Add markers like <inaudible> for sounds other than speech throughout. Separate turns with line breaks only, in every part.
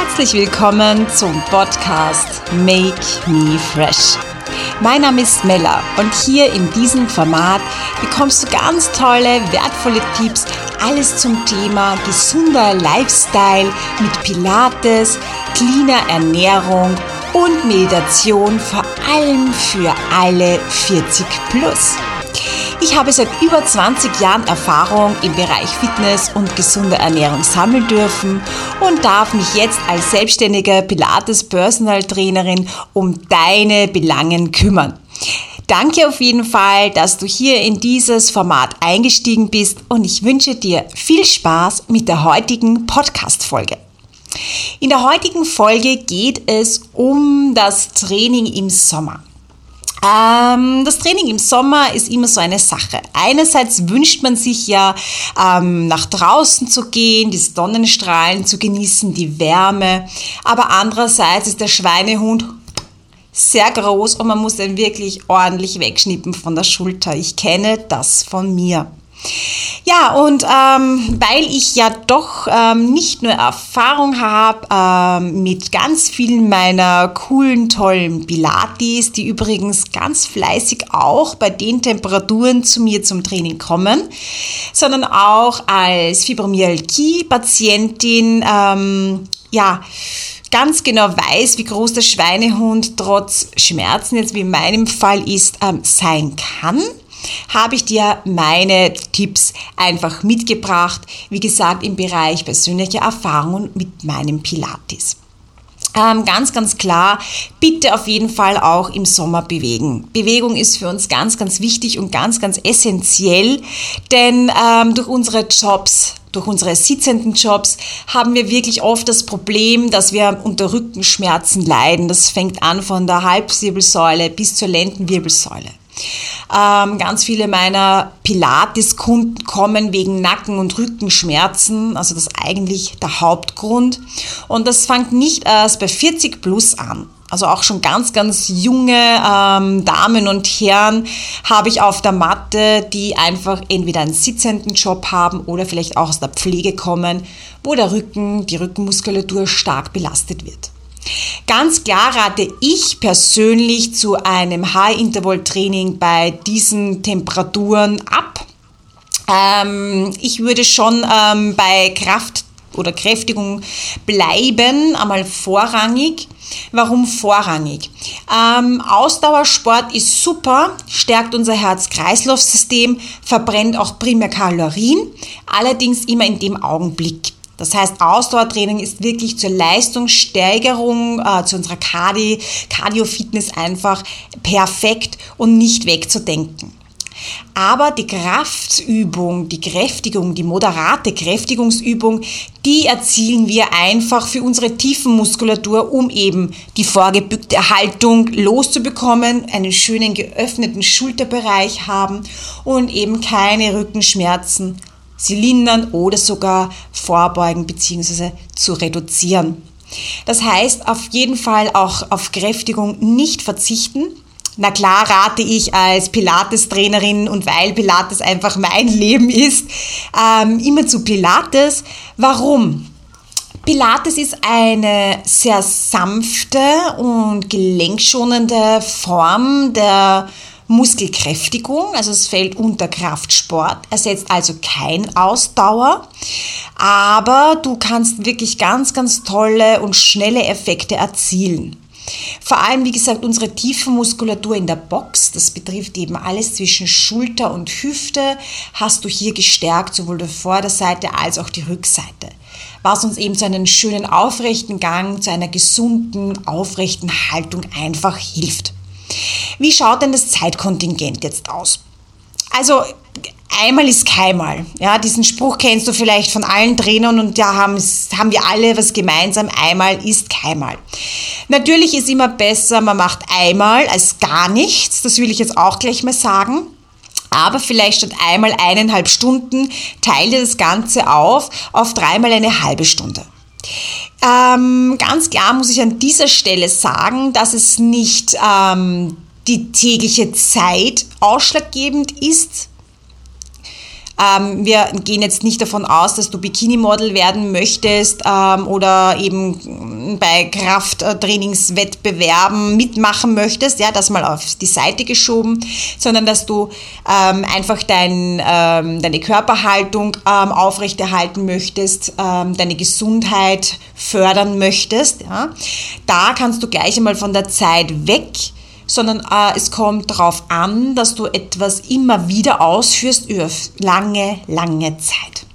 Herzlich willkommen zum Podcast Make Me Fresh. Mein Name ist Mella und hier in diesem Format bekommst du ganz tolle, wertvolle Tipps, alles zum Thema gesunder Lifestyle mit Pilates, cleaner Ernährung und Meditation, vor allem für alle 40 plus. Ich habe seit über 20 Jahren Erfahrung im Bereich Fitness und gesunde Ernährung sammeln dürfen und darf mich jetzt als selbstständige Pilates Personal Trainerin um deine Belangen kümmern. Danke auf jeden Fall, dass du hier in dieses Format eingestiegen bist und ich wünsche dir viel Spaß mit der heutigen Podcast-Folge. In der heutigen Folge geht es um das Training im Sommer. Ähm, das Training im Sommer ist immer so eine Sache. Einerseits wünscht man sich ja, ähm, nach draußen zu gehen, die Sonnenstrahlen zu genießen, die Wärme. Aber andererseits ist der Schweinehund sehr groß und man muss den wirklich ordentlich wegschnippen von der Schulter. Ich kenne das von mir. Ja, und ähm, weil ich ja doch ähm, nicht nur Erfahrung habe ähm, mit ganz vielen meiner coolen, tollen Pilates, die übrigens ganz fleißig auch bei den Temperaturen zu mir zum Training kommen, sondern auch als Fibromyalgie-Patientin, ähm, ja, ganz genau weiß, wie groß der Schweinehund trotz Schmerzen jetzt wie in meinem Fall ist, ähm, sein kann habe ich dir meine Tipps einfach mitgebracht. Wie gesagt, im Bereich persönlicher Erfahrungen mit meinem Pilates. Ähm, ganz, ganz klar, bitte auf jeden Fall auch im Sommer bewegen. Bewegung ist für uns ganz, ganz wichtig und ganz, ganz essentiell, denn ähm, durch unsere Jobs, durch unsere sitzenden Jobs haben wir wirklich oft das Problem, dass wir unter Rückenschmerzen leiden. Das fängt an von der Halbwirbelsäule bis zur Lendenwirbelsäule. Ähm, ganz viele meiner Pilates-Kunden kommen wegen Nacken- und Rückenschmerzen, also das ist eigentlich der Hauptgrund. Und das fängt nicht erst bei 40 plus an. Also auch schon ganz, ganz junge ähm, Damen und Herren habe ich auf der Matte, die einfach entweder einen sitzenden Job haben oder vielleicht auch aus der Pflege kommen, wo der Rücken, die Rückenmuskulatur stark belastet wird. Ganz klar rate ich persönlich zu einem High-Interval-Training bei diesen Temperaturen ab. Ähm, ich würde schon ähm, bei Kraft oder Kräftigung bleiben, einmal vorrangig. Warum vorrangig? Ähm, Ausdauersport ist super, stärkt unser Herz-Kreislauf-System, verbrennt auch primär Kalorien, allerdings immer in dem Augenblick. Das heißt, Ausdauertraining ist wirklich zur Leistungssteigerung, äh, zu unserer Cardi, Cardio-Fitness einfach perfekt und nicht wegzudenken. Aber die Kraftübung, die Kräftigung, die moderate Kräftigungsübung, die erzielen wir einfach für unsere Tiefenmuskulatur, um eben die vorgebückte Haltung loszubekommen, einen schönen geöffneten Schulterbereich haben und eben keine Rückenschmerzen sie lindern oder sogar vorbeugen bzw. zu reduzieren. Das heißt, auf jeden Fall auch auf Kräftigung nicht verzichten. Na klar rate ich als Pilates-Trainerin und weil Pilates einfach mein <laughs> Leben ist, ähm, immer zu Pilates. Warum? Pilates ist eine sehr sanfte und gelenkschonende Form der Muskelkräftigung, also es fällt unter Kraftsport, ersetzt also kein Ausdauer, aber du kannst wirklich ganz, ganz tolle und schnelle Effekte erzielen. Vor allem, wie gesagt, unsere Tiefenmuskulatur in der Box, das betrifft eben alles zwischen Schulter und Hüfte, hast du hier gestärkt, sowohl die Vorderseite als auch die Rückseite, was uns eben zu einem schönen aufrechten Gang, zu einer gesunden, aufrechten Haltung einfach hilft. Wie schaut denn das Zeitkontingent jetzt aus? Also einmal ist keinmal. Ja, diesen Spruch kennst du vielleicht von allen Trainern und da haben, wir alle was gemeinsam. Einmal ist keinmal. Natürlich ist immer besser, man macht einmal als gar nichts. Das will ich jetzt auch gleich mal sagen. Aber vielleicht statt einmal eineinhalb Stunden teile das Ganze auf auf dreimal eine halbe Stunde. Ähm, ganz klar muss ich an dieser Stelle sagen, dass es nicht ähm, die tägliche Zeit ausschlaggebend ist, Ähm, wir gehen jetzt nicht davon aus, dass du Bikini-Model werden möchtest ähm, oder eben bei Krafttrainingswettbewerben mitmachen möchtest, ja, das mal auf die Seite geschoben, sondern dass du ähm, einfach dein, ähm, deine Körperhaltung ähm, aufrechterhalten möchtest, ähm, deine Gesundheit fördern möchtest. Ja. Da kannst du gleich einmal von der Zeit weg sondern äh, es kommt darauf an, dass du etwas immer wieder ausführst über lange, lange Zeit.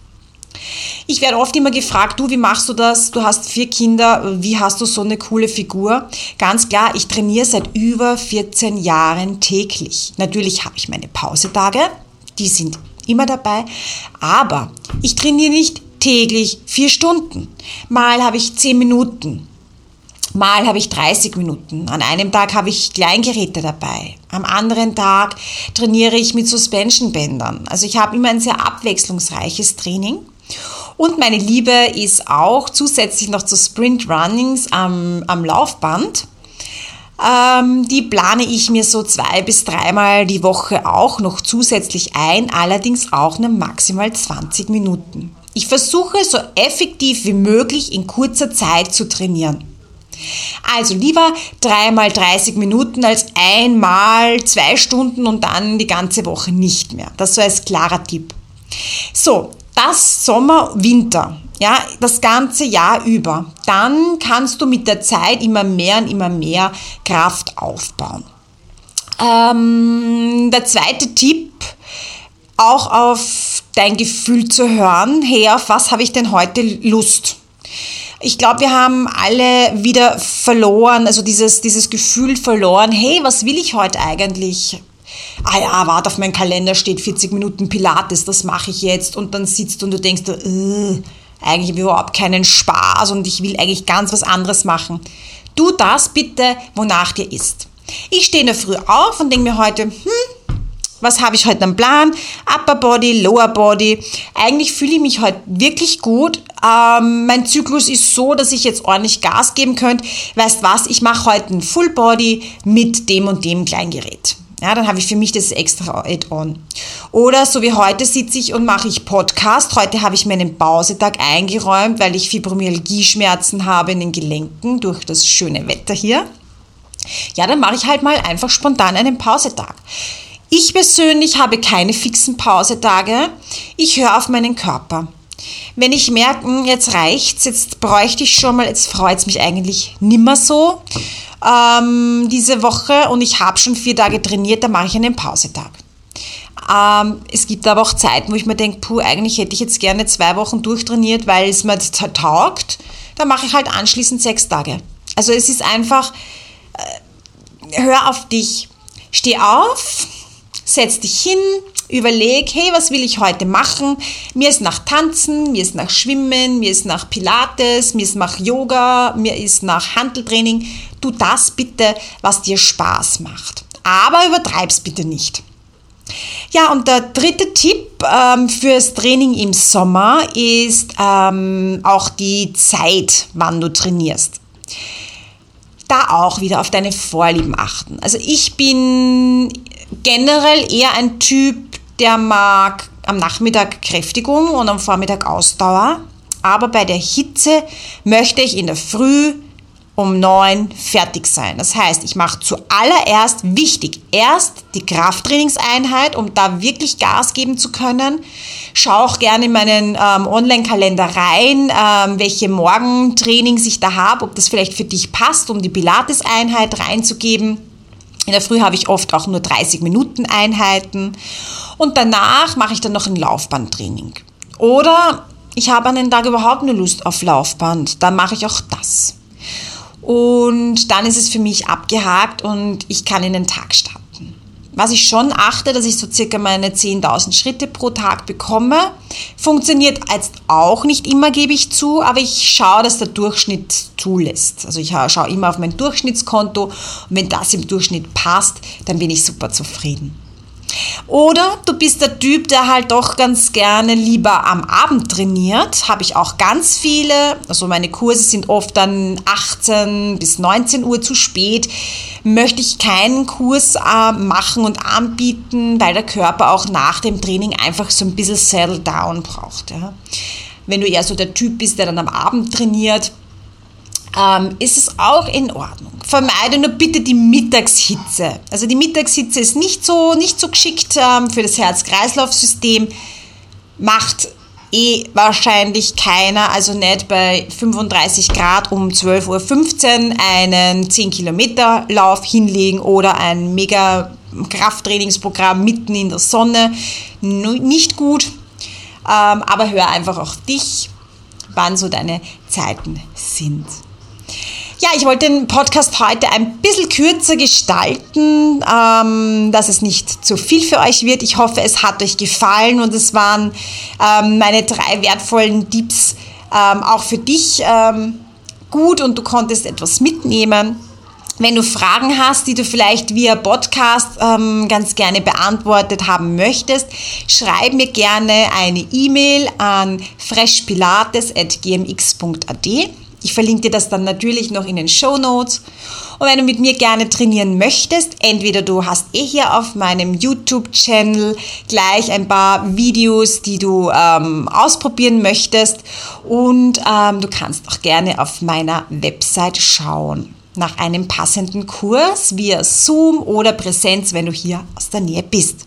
Ich werde oft immer gefragt, du, wie machst du das? Du hast vier Kinder, wie hast du so eine coole Figur? Ganz klar, ich trainiere seit über 14 Jahren täglich. Natürlich habe ich meine Pausetage, die sind immer dabei, aber ich trainiere nicht täglich vier Stunden. Mal habe ich zehn Minuten, Mal habe ich 30 Minuten. An einem Tag habe ich Kleingeräte dabei. Am anderen Tag trainiere ich mit Suspensionbändern. Also ich habe immer ein sehr abwechslungsreiches Training. Und meine Liebe ist auch zusätzlich noch zu Sprint Runnings am, am Laufband. Ähm, die plane ich mir so zwei bis dreimal die Woche auch noch zusätzlich ein, allerdings auch nur maximal 20 Minuten. Ich versuche so effektiv wie möglich in kurzer Zeit zu trainieren. Also lieber dreimal 30 Minuten als einmal zwei Stunden und dann die ganze Woche nicht mehr. Das so als klarer Tipp. So, das Sommer, Winter, ja, das ganze Jahr über. Dann kannst du mit der Zeit immer mehr und immer mehr Kraft aufbauen. Ähm, der zweite Tipp, auch auf dein Gefühl zu hören. Hey, auf was habe ich denn heute Lust? Ich glaube, wir haben alle wieder verloren, also dieses, dieses Gefühl verloren, hey, was will ich heute eigentlich? Ah ja, warte, auf meinem Kalender steht 40 Minuten Pilates, das mache ich jetzt. Und dann sitzt du und du denkst, äh, eigentlich habe ich überhaupt keinen Spaß und ich will eigentlich ganz was anderes machen. Tu das bitte, wonach dir ist. Ich stehe in der Früh auf und denke mir heute, hm, was habe ich heute am Plan? Upper Body, Lower Body. Eigentlich fühle ich mich heute wirklich gut. Ähm, mein Zyklus ist so, dass ich jetzt ordentlich Gas geben könnte. Weißt was, ich mache heute ein Full Body mit dem und dem Kleingerät. Ja, dann habe ich für mich das extra Add-on. Oder so wie heute sitze ich und mache ich Podcast. Heute habe ich meinen Pausetag eingeräumt, weil ich Fibromyalgie-Schmerzen habe in den Gelenken durch das schöne Wetter hier. Ja, dann mache ich halt mal einfach spontan einen Pausetag. Ich persönlich habe keine fixen Pausetage. Ich höre auf meinen Körper. Wenn ich merke, hm, jetzt reicht's, jetzt bräuchte ich schon mal, jetzt freut es mich eigentlich nimmer so ähm, diese Woche und ich habe schon vier Tage trainiert, dann mache ich einen Pausetag. Ähm, es gibt aber auch Zeiten, wo ich mir denke, puh, eigentlich hätte ich jetzt gerne zwei Wochen durchtrainiert, weil es mir taugt. Dann mache ich halt anschließend sechs Tage. Also es ist einfach, äh, hör auf dich, steh auf, setz dich hin, überleg, hey, was will ich heute machen? Mir ist nach Tanzen, mir ist nach Schwimmen, mir ist nach Pilates, mir ist nach Yoga, mir ist nach Handeltraining. Tu das bitte, was dir Spaß macht. Aber übertreib's bitte nicht. Ja, und der dritte Tipp ähm, fürs Training im Sommer ist ähm, auch die Zeit, wann du trainierst da auch wieder auf deine Vorlieben achten. Also ich bin generell eher ein Typ, der mag am Nachmittag Kräftigung und am Vormittag Ausdauer. Aber bei der Hitze möchte ich in der Früh um neun fertig sein. Das heißt, ich mache zuallererst wichtig, erst die Krafttrainingseinheit, um da wirklich Gas geben zu können. Schau auch gerne in meinen ähm, Online-Kalender rein, ähm, welche Morgentrainings ich da habe, ob das vielleicht für dich passt, um die Pilates-Einheit reinzugeben. In der Früh habe ich oft auch nur 30 Minuten Einheiten und danach mache ich dann noch ein Laufbandtraining. Oder ich habe an den Tag überhaupt nur Lust auf Laufband, dann mache ich auch das. Und dann ist es für mich abgehakt und ich kann in den Tag starten. Was ich schon achte, dass ich so circa meine 10.000 Schritte pro Tag bekomme. Funktioniert jetzt auch nicht immer, gebe ich zu, aber ich schaue, dass der Durchschnitt zulässt. Also ich schaue immer auf mein Durchschnittskonto und wenn das im Durchschnitt passt, dann bin ich super zufrieden. Oder du bist der Typ, der halt doch ganz gerne lieber am Abend trainiert. Habe ich auch ganz viele. Also meine Kurse sind oft dann 18 bis 19 Uhr zu spät. Möchte ich keinen Kurs äh, machen und anbieten, weil der Körper auch nach dem Training einfach so ein bisschen Settle Down braucht. Ja. Wenn du eher so der Typ bist, der dann am Abend trainiert, ähm, ist es auch in Ordnung. Vermeide nur bitte die Mittagshitze. Also die Mittagshitze ist nicht so, nicht so geschickt ähm, für das Herz-Kreislauf-System. Macht eh wahrscheinlich keiner, also nicht bei 35 Grad um 12.15 Uhr einen 10 Kilometer Lauf hinlegen oder ein mega Krafttrainingsprogramm mitten in der Sonne. Nicht gut, ähm, aber hör einfach auf dich, wann so deine Zeiten sind. Ja, ich wollte den Podcast heute ein bisschen kürzer gestalten, ähm, dass es nicht zu viel für euch wird. Ich hoffe, es hat euch gefallen und es waren ähm, meine drei wertvollen Tipps ähm, auch für dich ähm, gut und du konntest etwas mitnehmen. Wenn du Fragen hast, die du vielleicht via Podcast ähm, ganz gerne beantwortet haben möchtest, schreib mir gerne eine E-Mail an freshpilates.gmx.at. Ich verlinke dir das dann natürlich noch in den Show Notes. Und wenn du mit mir gerne trainieren möchtest, entweder du hast eh hier auf meinem YouTube-Channel gleich ein paar Videos, die du ähm, ausprobieren möchtest. Und ähm, du kannst auch gerne auf meiner Website schauen nach einem passenden Kurs via Zoom oder Präsenz, wenn du hier aus der Nähe bist.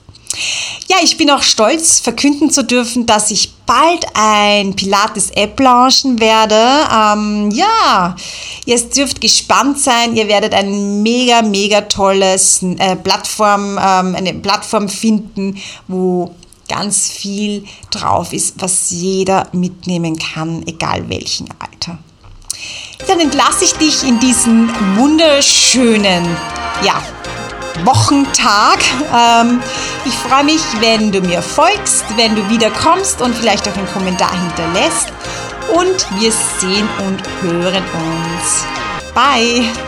Ja, ich bin auch stolz, verkünden zu dürfen, dass ich bald ein Pilates-App launchen werde. Ähm, ja, ihr dürft gespannt sein. Ihr werdet ein mega, mega tolles äh, Plattform, ähm, eine Plattform finden, wo ganz viel drauf ist, was jeder mitnehmen kann, egal welchen Alter. Dann entlasse ich dich in diesen wunderschönen, ja, Wochentag. Ähm, ich freue mich, wenn du mir folgst, wenn du wiederkommst und vielleicht auch einen Kommentar hinterlässt. Und wir sehen und hören uns. Bye!